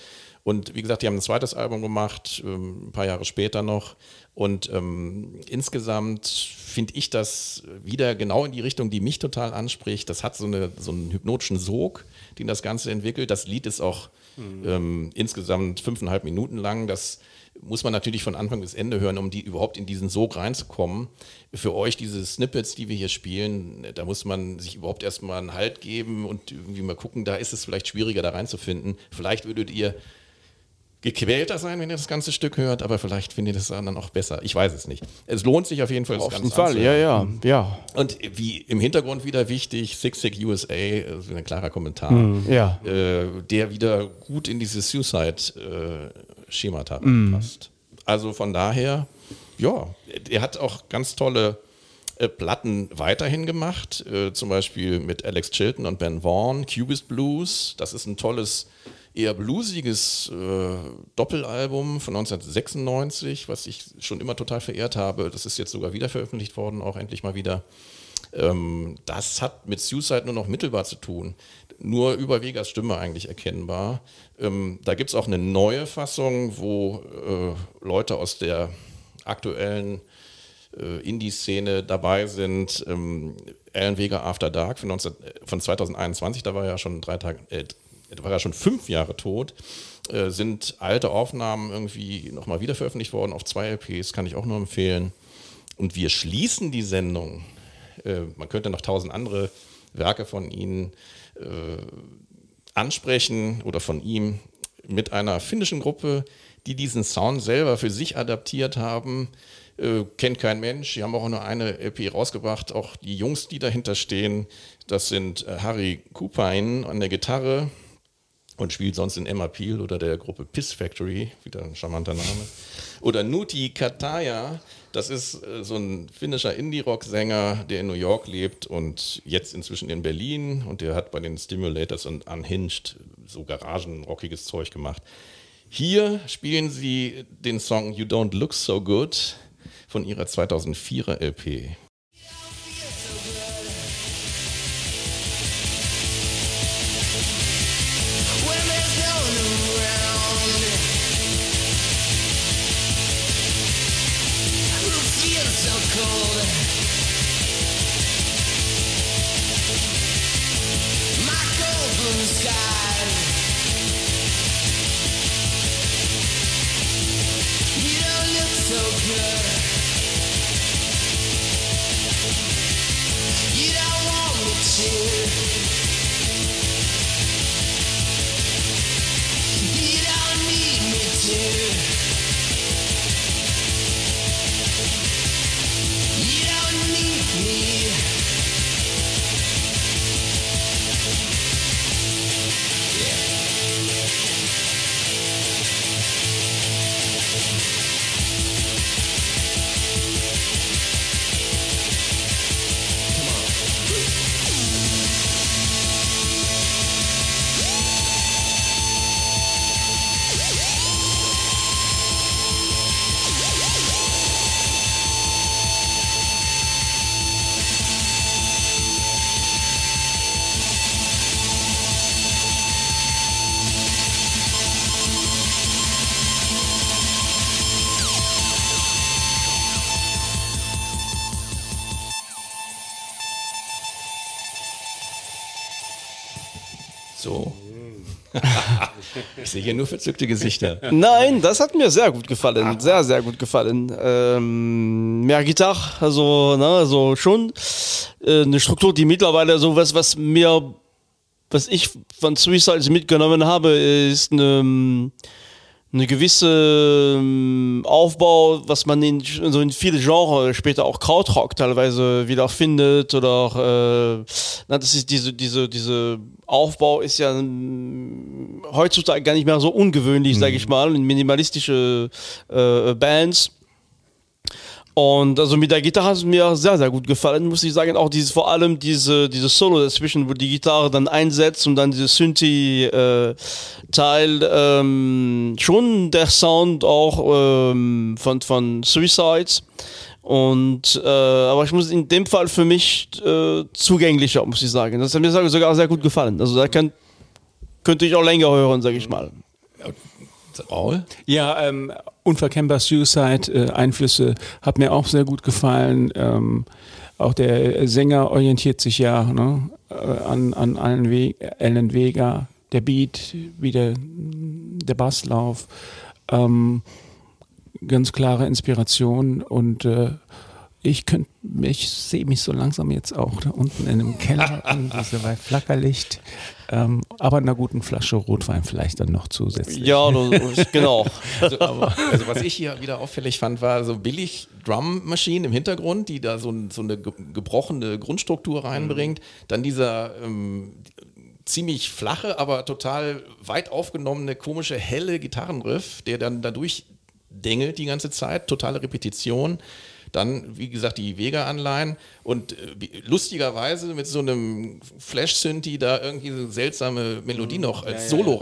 Und wie gesagt, die haben ein zweites Album gemacht, ähm, ein paar Jahre später noch. Und ähm, insgesamt finde ich das wieder genau in die Richtung, die mich total anspricht. Das hat so, eine, so einen hypnotischen Sog, den das Ganze entwickelt. Das Lied ist auch ähm, insgesamt fünfeinhalb Minuten lang. Das muss man natürlich von Anfang bis Ende hören, um die überhaupt in diesen Sog reinzukommen. Für euch diese Snippets, die wir hier spielen, da muss man sich überhaupt erstmal einen Halt geben und irgendwie mal gucken, da ist es vielleicht schwieriger da reinzufinden. Vielleicht würdet ihr gequälter sein, wenn ihr das ganze Stück hört, aber vielleicht findet ihr es dann auch besser. Ich weiß es nicht. Es lohnt sich auf jeden Fall. das Auf jeden Fall, anzuhören. ja, ja, ja. Und wie im Hintergrund wieder wichtig, Six Six USA, also ein klarer Kommentar, ja. äh, der wieder gut in dieses Suicide-Schemata passt. Also von daher, ja, er hat auch ganz tolle äh, Platten weiterhin gemacht, äh, zum Beispiel mit Alex Chilton und Ben Vaughn, Cubist Blues, das ist ein tolles, eher bluesiges äh, Doppelalbum von 1996, was ich schon immer total verehrt habe. Das ist jetzt sogar wieder veröffentlicht worden, auch endlich mal wieder. Ähm, das hat mit Suicide nur noch mittelbar zu tun. Nur über Vegas Stimme eigentlich erkennbar. Ähm, da gibt es auch eine neue Fassung, wo äh, Leute aus der aktuellen äh, Indie-Szene dabei sind. Ähm, Alan Vega After Dark von, 19, äh, von 2021, da war er ja schon drei Tage, äh, war er schon fünf Jahre tot. Äh, sind alte Aufnahmen irgendwie nochmal wieder veröffentlicht worden auf zwei LPs, kann ich auch nur empfehlen. Und wir schließen die Sendung. Äh, man könnte noch tausend andere Werke von Ihnen äh, ansprechen oder von ihm mit einer finnischen Gruppe, die diesen Sound selber für sich adaptiert haben. Äh, kennt kein Mensch. Die haben auch nur eine LP rausgebracht. Auch die Jungs, die dahinter stehen, das sind äh, Harry Kupain an der Gitarre und spielt sonst in Emma Peel oder der Gruppe Piss Factory, wieder ein charmanter Name. Oder Nuti Kataya, das ist äh, so ein finnischer Indie-Rock-Sänger, der in New York lebt und jetzt inzwischen in Berlin und der hat bei den Stimulators und Unhinged so garagenrockiges Zeug gemacht. Hier spielen sie den Song You Don't Look So Good von ihrer 2004er LP. So. ich sehe hier nur verzückte Gesichter. Nein, das hat mir sehr gut gefallen. Sehr, sehr gut gefallen. Ähm, mehr Gitarre, also, ne, also schon äh, eine Struktur, die mittlerweile so was, was mir, was ich von Suicide mitgenommen habe, ist eine, eine gewisse ähm, Aufbau, was man in, so in viele Genres später auch Krautrock teilweise wieder findet oder äh, na, das ist diese diese diese Aufbau ist ja ähm, heutzutage gar nicht mehr so ungewöhnlich, sage ich mal, in minimalistische äh, Bands. Und also mit der Gitarre hat es mir sehr, sehr gut gefallen, muss ich sagen. Auch dieses, vor allem diese, diese Solo dazwischen, wo die Gitarre dann einsetzt und dann dieses Synthi-Teil. ähm, schon der Sound auch ähm, von, von Suicides. Und äh, aber ich muss in dem Fall für mich äh, zugänglicher, muss ich sagen. Das hat mir sogar sehr gut gefallen. Also da kann, könnte ich auch länger hören, sage ich mal. Raul? Ja, ähm, unverkennbar Suicide, äh, Einflüsse hat mir auch sehr gut gefallen. Ähm, auch der Sänger orientiert sich ja ne, äh, an, an allen We Alan Vega, der Beat, wie der, der Basslauf. Ähm, ganz klare Inspiration und äh, ich könnte ich sehe mich so langsam jetzt auch da unten in einem Keller an diese bei Flackerlicht, ähm, aber einer guten Flasche Rotwein vielleicht dann noch zusätzlich. Ja, das, genau. Also, also was ich hier wieder auffällig fand, war so billig Drum-Maschinen im Hintergrund, die da so, so eine ge- gebrochene Grundstruktur reinbringt. Dann dieser ähm, ziemlich flache, aber total weit aufgenommene, komische, helle Gitarrenriff, der dann dadurch dengelt die ganze Zeit, totale Repetition. Dann, wie gesagt, die Vega-Anleihen. Und äh, lustigerweise mit so einem Flash-Synthi da irgendwie so seltsame Melodie noch als Solo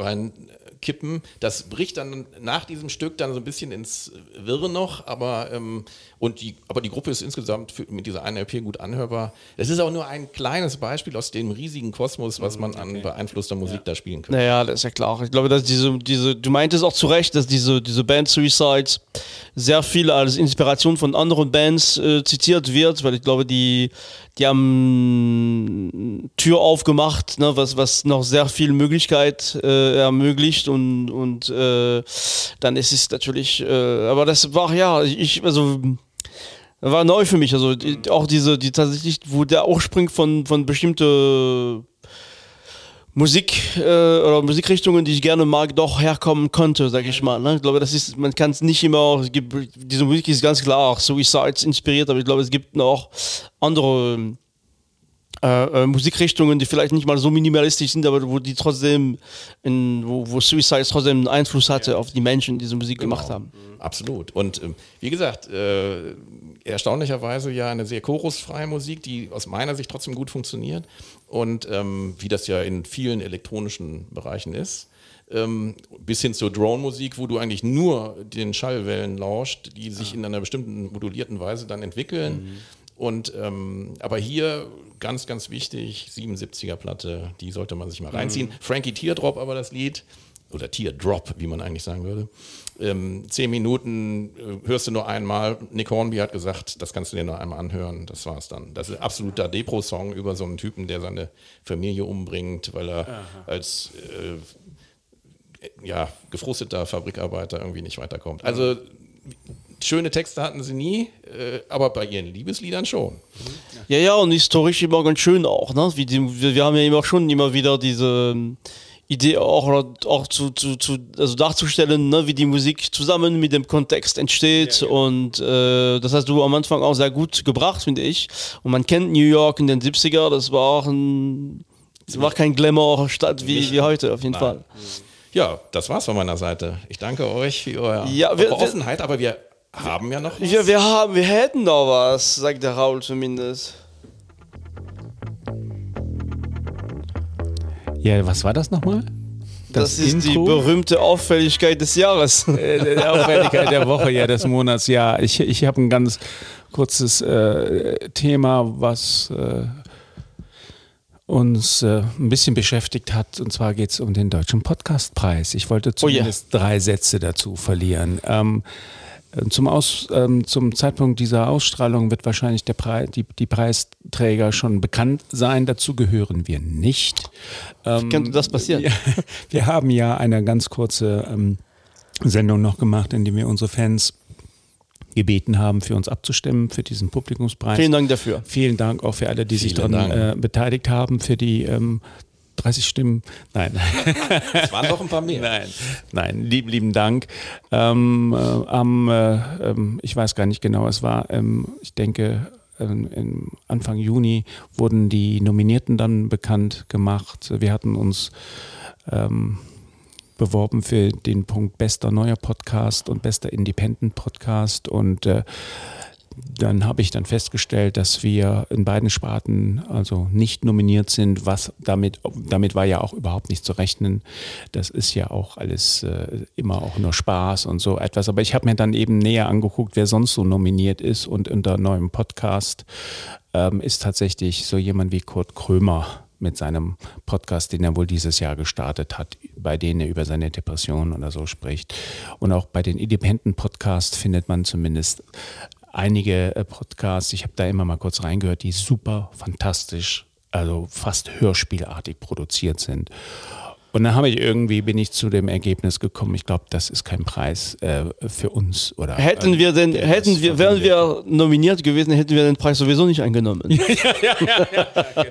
reinkippen. Das bricht dann nach diesem Stück dann so ein bisschen ins Wirre noch, aber, ähm, und die, aber die Gruppe ist insgesamt für, mit dieser einen LP gut anhörbar. Das ist auch nur ein kleines Beispiel aus dem riesigen Kosmos, was man an beeinflusster Musik da spielen kann. Naja, das ist ja klar. Ich glaube, dass diese, diese, du meintest auch zu Recht, dass diese, diese Band Suicides sehr viel als Inspiration von anderen Bands äh, zitiert wird, weil ich glaube, die, die haben Tür aufgemacht, ne, was, was noch sehr viel Möglichkeit äh, ermöglicht und, und äh, dann ist es natürlich, äh, aber das war ja, ich, also war neu für mich, also die, auch diese, die tatsächlich, wo der Ursprung von, von bestimmte Musik äh, oder Musikrichtungen, die ich gerne mag, doch herkommen konnte, sag ich mal. Ne? Ich glaube, das ist, man kann es nicht immer, es gibt, diese Musik ist ganz klar auch Suicides inspiriert, aber ich glaube, es gibt noch andere äh, äh, Musikrichtungen, die vielleicht nicht mal so minimalistisch sind, aber wo die trotzdem, in, wo, wo Suicides trotzdem einen Einfluss hatte auf die Menschen, die diese Musik gemacht haben. Absolut. Und ähm, wie gesagt, äh, erstaunlicherweise ja eine sehr chorusfreie Musik, die aus meiner Sicht trotzdem gut funktioniert. Und ähm, wie das ja in vielen elektronischen Bereichen ist. Ähm, bis hin zur Drone-Musik, wo du eigentlich nur den Schallwellen lauscht, die sich in einer bestimmten modulierten Weise dann entwickeln. Und ähm, aber hier ganz, ganz wichtig, 77er Platte, die sollte man sich mal reinziehen. Frankie Teardrop aber das Lied, oder Teardrop, wie man eigentlich sagen würde. Ähm, zehn Minuten äh, hörst du nur einmal. Nick Hornby hat gesagt, das kannst du dir nur einmal anhören. Das war's dann. Das ist ein absoluter Depro-Song über so einen Typen, der seine Familie umbringt, weil er als äh, ja, gefrusteter Fabrikarbeiter irgendwie nicht weiterkommt. Also schöne Texte hatten sie nie, äh, aber bei ihren Liebesliedern schon. Ja, ja, und historisch immer ganz schön auch, ne? Wie die, wir, wir haben ja immer schon immer wieder diese Idee auch, auch zu, zu, zu also darzustellen, ne, wie die Musik zusammen mit dem Kontext entsteht. Und äh, das hast du am Anfang auch sehr gut gebracht, finde ich. Und man kennt New York in den 70er, das war auch ein, das war kein Glamour-Stadt wie, wie heute, auf jeden Fall. Ja, das war's von meiner Seite. Ich danke euch für eure, Ja, wir- Offenheit, aber wir haben ja noch was. Ja, wir haben, wir hätten noch was, sagt der Raul zumindest. Ja, was war das nochmal? Das, ist die berühmte Auffälligkeit des Jahres. Äh, der Aufwendigkeit der Woche, ja, des Monats. Ja, ich, ich habe ein ganz kurzes äh, Thema, was äh, uns äh, ein bisschen beschäftigt hat. Und zwar geht es um den Deutschen Podcastpreis. Ich wollte ja. zumindest drei Sätze dazu verlieren. Ähm, äh, zum, Aus, ähm, zum Zeitpunkt dieser Ausstrahlung wird wahrscheinlich der Preis, die, die Preisträger schon bekannt sein. Dazu gehören wir nicht. Ähm, könnte das passieren? Ja, wir haben ja eine ganz kurze ähm, Sendung noch gemacht, in der wir unsere Fans gebeten haben, für uns abzustimmen, für diesen Publikumspreis. Vielen Dank dafür. Vielen Dank auch für alle, die sich Vielen daran Dank. äh, beteiligt haben, für die ähm, 30 Stimmen. Nein. Es waren doch ein paar mehr. Nein, nein, lieb, lieben Dank. Ähm, äh, am, äh, ähm, ich weiß gar nicht genau, es war, ähm, ich denke, ähm, Anfang Juni wurden die Nominierten dann bekannt gemacht. Wir hatten uns ähm, beworben für den Punkt bester neuer Podcast und bester Independent Podcast und äh, dann habe ich dann festgestellt, dass wir in beiden Sparten also nicht nominiert sind, was damit, damit war ja auch überhaupt nicht zu rechnen. Das ist ja auch alles äh, immer auch nur Spaß und so etwas. Aber ich habe mir dann eben näher angeguckt, wer sonst so nominiert ist und unter neuem Podcast ähm, ist tatsächlich so jemand wie Kurt Krömer mit seinem Podcast, den er wohl dieses Jahr gestartet hat, bei denen er über seine Depression oder so spricht. Und auch bei den Independent Podcasts findet man zumindest einige äh, Podcasts, ich habe da immer mal kurz reingehört, die super fantastisch, also fast hörspielartig produziert sind. Und dann habe ich irgendwie bin ich zu dem Ergebnis gekommen. Ich glaube, das ist kein Preis äh, für uns oder Hätten wir denn, hätten wir, wären wir nominiert gewesen, hätten wir den Preis sowieso nicht eingenommen.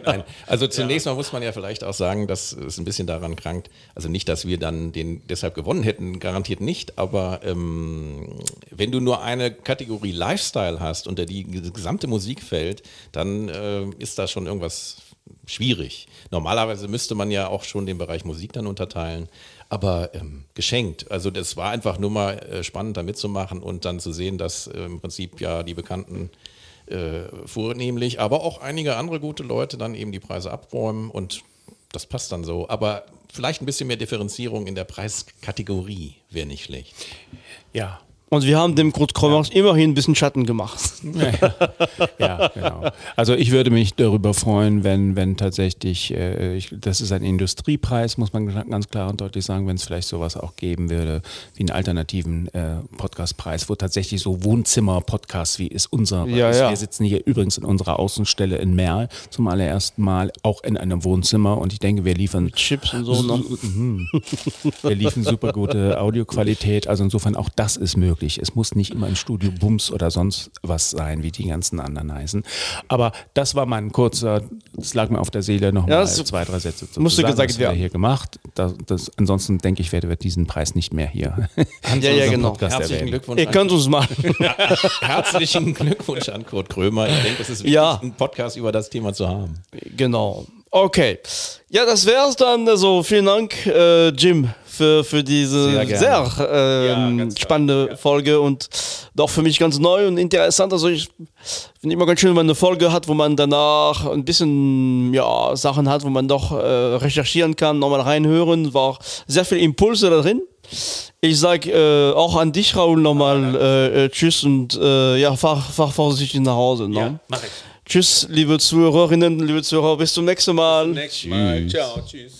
Nein. Also zunächst mal muss man ja vielleicht auch sagen, dass es ein bisschen daran krankt, also nicht, dass wir dann den deshalb gewonnen hätten, garantiert nicht, aber ähm, wenn du nur eine Kategorie Lifestyle hast, unter die gesamte Musik fällt, dann äh, ist da schon irgendwas schwierig. Normalerweise müsste man ja auch schon den Bereich Musik dann unterteilen, aber ähm, geschenkt. Also das war einfach nur mal äh, spannend, da mitzumachen und dann zu sehen, dass äh, im Prinzip ja die bekannten äh, vornehmlich, aber auch einige andere gute Leute dann eben die Preise abräumen und das passt dann so. Aber vielleicht ein bisschen mehr Differenzierung in der Preiskategorie wäre nicht schlecht. Ja. Und wir haben dem Kurt Krömer immerhin ein bisschen Schatten gemacht. Ja, ja, genau. Also ich würde mich darüber freuen, wenn, wenn tatsächlich, äh, ich, das ist ein Industriepreis, muss man ganz klar und deutlich sagen, wenn es vielleicht sowas auch geben würde, wie einen alternativen äh, Podcastpreis, wo tatsächlich so Wohnzimmer-Podcasts, wie ist unser, Ja, ist, ja. wir sitzen hier übrigens in unserer Außenstelle in Merl zum allerersten Mal, auch in einem Wohnzimmer und ich denke, wir liefern Chips und so. Ne? wir liefern super gute Audioqualität. Also insofern auch das ist möglich. Es muss nicht immer ein Studio Bums oder sonst was sein, wie die ganzen anderen heißen. Aber das war mein kurzer, das lag mir auf der Seele noch Ja, zwei, drei Sätze zu musste sagen. gesagt das haben wir werden. hier gemacht. Das, das, ansonsten denke ich, werden wir diesen Preis nicht mehr hier. Ja, ja, genau. Herzlichen erwähnen. Glückwunsch. Ihr an- könnt uns mal. Herzlichen Glückwunsch an Kurt Krömer. Ich denke, es ist wichtig, Ja. einen Podcast über das Thema zu haben. Genau. Okay. Ja, das wär's dann. Also vielen Dank, äh, Jim, für, für diese Sehr sehr, ähm, klar. spannende Folge und doch für mich ganz neu und interessant. Also ich finde immer ganz schön, wenn man eine Folge hat, wo man danach ein bisschen ja, Sachen hat, wo man doch äh, recherchieren kann, nochmal reinhören. War auch sehr viel Impulse da drin. Ich sag äh, auch an dich, Raoul, nochmal äh, äh, Tschüss und äh, ja, fahr, fahr vorsichtig nach Hause. Ne? mach ich. Tschüss, liebe Zuhörerinnen, liebe Zuhörer, bis zum nächsten Mal. Ciao, tschüss.